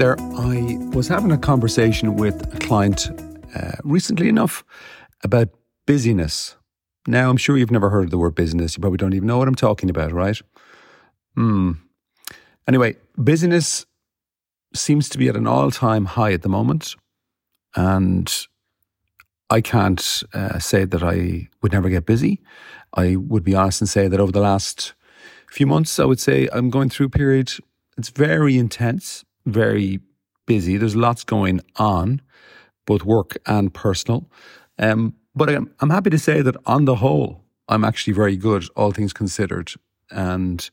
There, I was having a conversation with a client uh, recently enough about busyness. Now, I'm sure you've never heard the word business. You probably don't even know what I'm talking about, right? Hmm. Anyway, busyness seems to be at an all time high at the moment. And I can't uh, say that I would never get busy. I would be honest and say that over the last few months, I would say I'm going through a period. It's very intense very busy. There's lots going on, both work and personal. Um, but I'm, I'm happy to say that on the whole, I'm actually very good, all things considered. And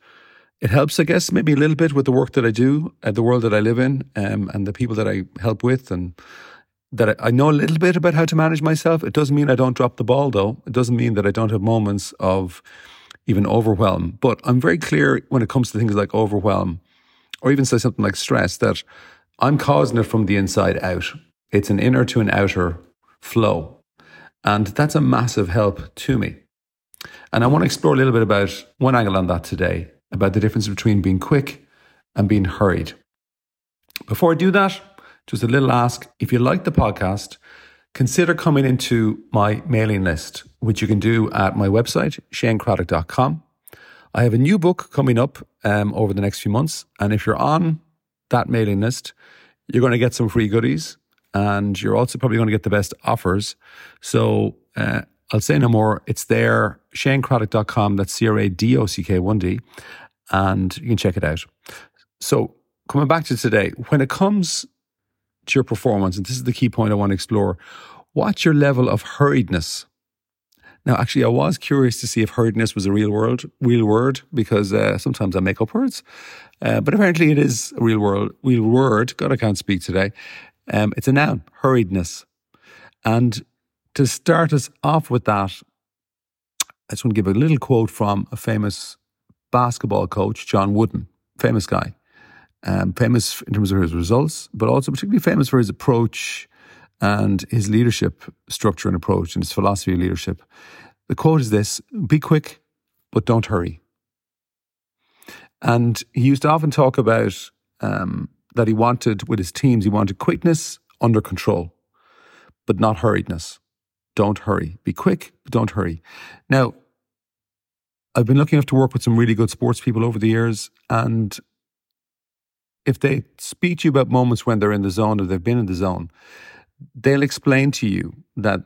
it helps, I guess, maybe a little bit with the work that I do, uh, the world that I live in, um, and the people that I help with, and that I, I know a little bit about how to manage myself. It doesn't mean I don't drop the ball, though. It doesn't mean that I don't have moments of even overwhelm. But I'm very clear when it comes to things like overwhelm or even say something like stress, that I'm causing it from the inside out. It's an inner to an outer flow. And that's a massive help to me. And I want to explore a little bit about one angle on that today, about the difference between being quick and being hurried. Before I do that, just a little ask if you like the podcast, consider coming into my mailing list, which you can do at my website, shanecradock.com. I have a new book coming up um, over the next few months. And if you're on that mailing list, you're going to get some free goodies and you're also probably going to get the best offers. So uh, I'll say no more. It's there, shanecradock.com. That's C R A D O C K 1 D. And you can check it out. So coming back to today, when it comes to your performance, and this is the key point I want to explore, what's your level of hurriedness? Now, actually, I was curious to see if hurriedness was a real word, real word, because uh, sometimes I make up words. Uh, but apparently, it is a real word. Real word. God, I can't speak today. Um, it's a noun, hurriedness. And to start us off with that, I just want to give a little quote from a famous basketball coach, John Wooden, famous guy, um, famous in terms of his results, but also particularly famous for his approach and his leadership structure and approach and his philosophy of leadership. The quote is this be quick, but don't hurry. And he used to often talk about um, that he wanted with his teams, he wanted quickness under control, but not hurriedness. Don't hurry. Be quick, but don't hurry. Now, I've been lucky enough to work with some really good sports people over the years, and if they speak to you about moments when they're in the zone or they've been in the zone, they'll explain to you that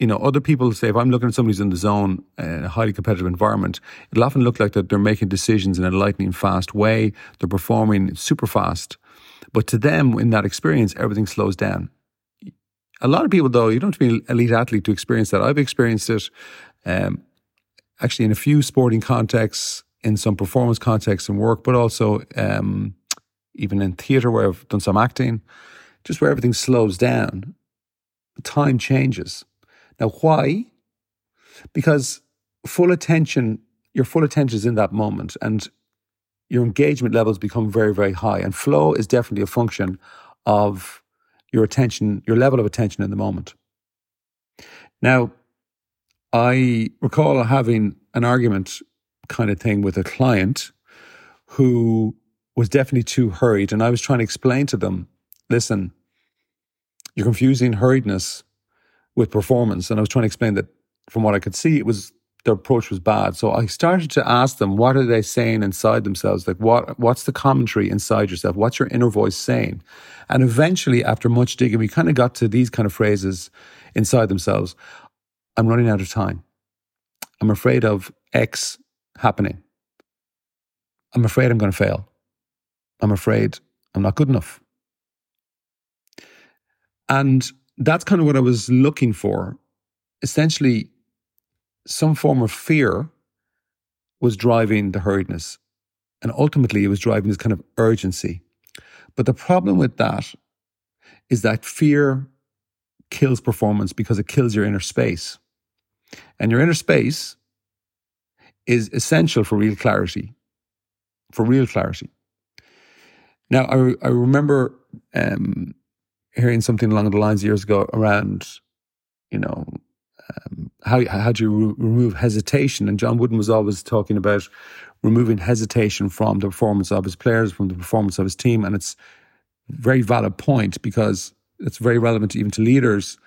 you know, other people say if I'm looking at somebody who's in the zone, in a highly competitive environment, it'll often look like that they're making decisions in a lightning fast way. They're performing super fast. But to them, in that experience, everything slows down. A lot of people, though, you don't have to be an elite athlete to experience that. I've experienced it um, actually in a few sporting contexts, in some performance contexts and work, but also um, even in theatre where I've done some acting just where everything slows down, time changes. Now, why? Because full attention, your full attention is in that moment and your engagement levels become very, very high. And flow is definitely a function of your attention, your level of attention in the moment. Now, I recall having an argument kind of thing with a client who was definitely too hurried. And I was trying to explain to them listen, you're confusing hurriedness with performance. And I was trying to explain that from what I could see, it was their approach was bad. So I started to ask them, what are they saying inside themselves? Like what what's the commentary inside yourself? What's your inner voice saying? And eventually, after much digging, we kind of got to these kind of phrases inside themselves. I'm running out of time. I'm afraid of X happening. I'm afraid I'm going to fail. I'm afraid I'm not good enough. And that's kind of what I was looking for. Essentially, some form of fear was driving the hurriedness. And ultimately, it was driving this kind of urgency. But the problem with that is that fear kills performance because it kills your inner space. And your inner space is essential for real clarity. For real clarity. Now, I, I remember um, hearing something along the lines years ago around, you know, um, how how do you re- remove hesitation? And John Wooden was always talking about removing hesitation from the performance of his players, from the performance of his team, and it's very valid point because it's very relevant even to leaders.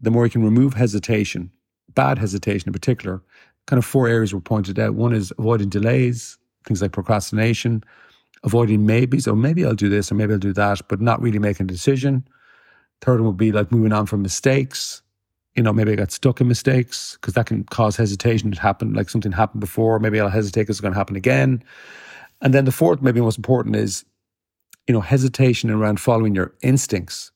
The more you can remove hesitation, bad hesitation in particular, kind of four areas were pointed out. One is avoiding delays, things like procrastination, avoiding maybes, or maybe I'll do this or maybe I'll do that, but not really making a decision. Third one would be like moving on from mistakes. You know, maybe I got stuck in mistakes because that can cause hesitation. It happened, like something happened before. Maybe I'll hesitate because it's going to happen again. And then the fourth, maybe most important, is you know hesitation around following your instincts,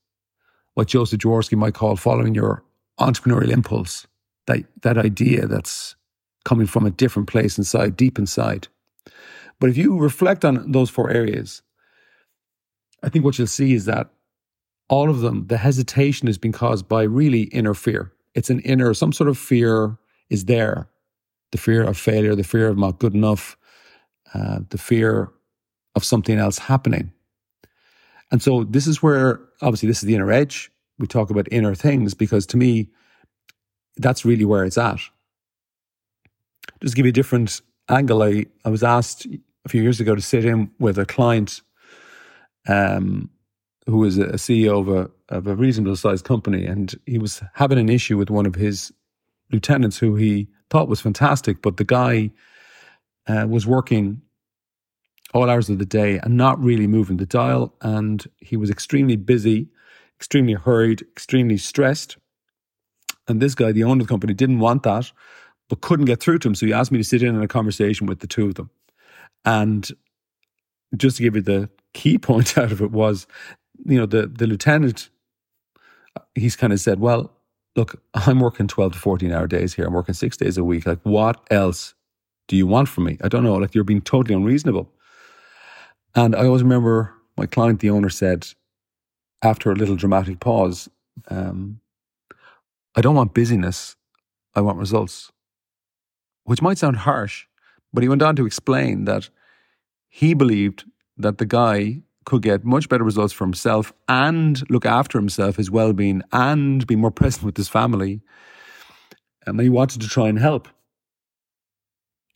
what Joseph Jaworski might call following your entrepreneurial impulse. That that idea that's coming from a different place inside, deep inside. But if you reflect on those four areas, I think what you'll see is that all of them, the hesitation has been caused by really inner fear. It's an inner, some sort of fear is there. The fear of failure, the fear of not good enough, uh, the fear of something else happening. And so this is where, obviously, this is the inner edge. We talk about inner things because to me, that's really where it's at. Just to give you a different angle, I, I was asked a few years ago to sit in with a client um, who was a CEO of a, of a reasonable sized company. And he was having an issue with one of his lieutenants who he thought was fantastic, but the guy uh, was working all hours of the day and not really moving the dial. And he was extremely busy, extremely hurried, extremely stressed. And this guy, the owner of the company, didn't want that, but couldn't get through to him. So he asked me to sit in on a conversation with the two of them. And just to give you the key point out of it was, you know, the, the lieutenant, he's kind of said, well, look, I'm working 12 to 14 hour days here. I'm working six days a week. Like, what else do you want from me? I don't know. Like, you're being totally unreasonable. And I always remember my client, the owner, said, after a little dramatic pause, um, I don't want busyness, I want results. Which might sound harsh, but he went on to explain that he believed that the guy could get much better results for himself and look after himself, his well being, and be more present with his family. And he wanted to try and help.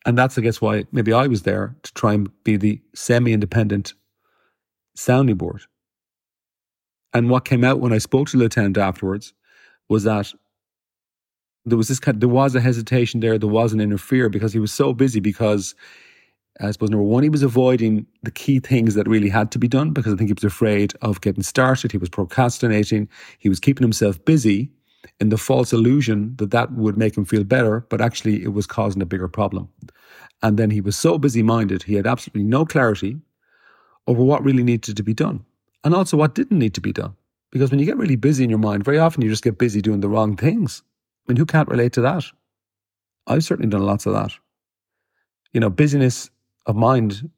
And that's, I guess, why maybe I was there to try and be the semi independent sounding board. And what came out when I spoke to the lieutenant afterwards was that there was this kind, there was a hesitation there, there was an inner fear because he was so busy because Uh, I suppose number one, he was avoiding the key things that really had to be done because I think he was afraid of getting started. He was procrastinating. He was keeping himself busy in the false illusion that that would make him feel better, but actually it was causing a bigger problem. And then he was so busy minded, he had absolutely no clarity over what really needed to be done and also what didn't need to be done. Because when you get really busy in your mind, very often you just get busy doing the wrong things. I mean, who can't relate to that? I've certainly done lots of that. You know, busyness of mind,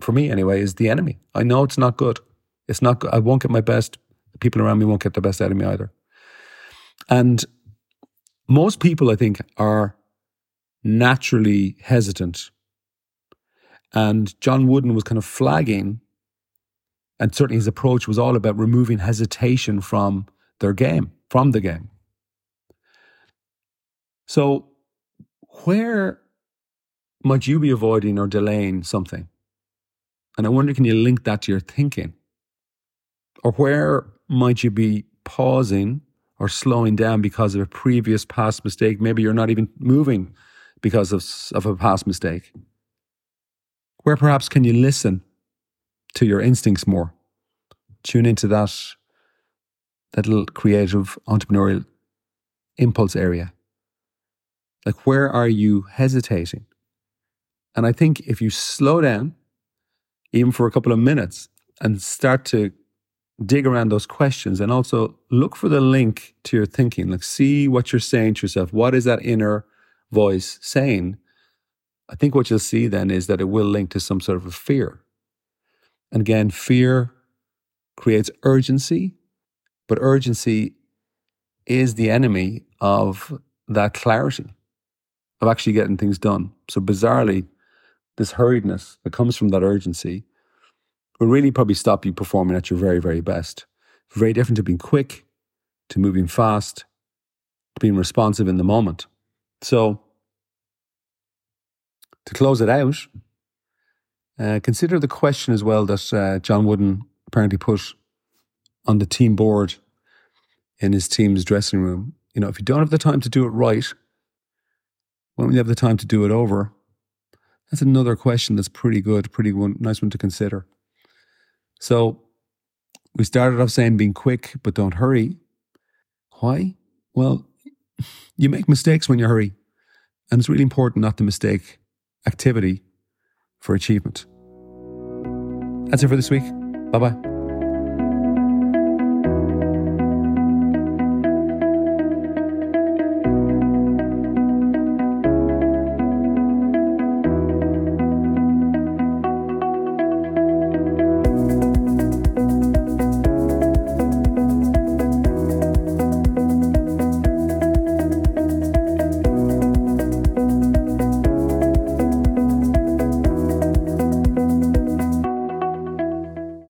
for me anyway, is the enemy. I know it's not good. It's not good. I won't get my best. The people around me won't get the best out of me either. And most people, I think, are naturally hesitant. And John Wooden was kind of flagging, and certainly his approach was all about removing hesitation from their game, from the game. So, where might you be avoiding or delaying something? And I wonder, can you link that to your thinking? Or where might you be pausing or slowing down because of a previous past mistake? Maybe you're not even moving because of, of a past mistake. Where perhaps can you listen to your instincts more? Tune into that, that little creative entrepreneurial impulse area. Like, where are you hesitating? And I think if you slow down, even for a couple of minutes, and start to dig around those questions and also look for the link to your thinking, like see what you're saying to yourself. What is that inner voice saying I think what you'll see then is that it will link to some sort of a fear. And again, fear creates urgency, but urgency is the enemy of that clarity of actually getting things done. So bizarrely, this hurriedness that comes from that urgency will really probably stop you performing at your very, very best. Very different to being quick, to moving fast, to being responsive in the moment. So, to close it out, uh, consider the question as well that uh, John Wooden apparently put on the team board in his team's dressing room. You know, if you don't have the time to do it right, when will you have the time to do it over? That's another question that's pretty good, pretty one, nice one to consider. So we started off saying being quick, but don't hurry. Why? Well, you make mistakes when you hurry. And it's really important not to mistake activity for achievement. That's it for this week. Bye bye.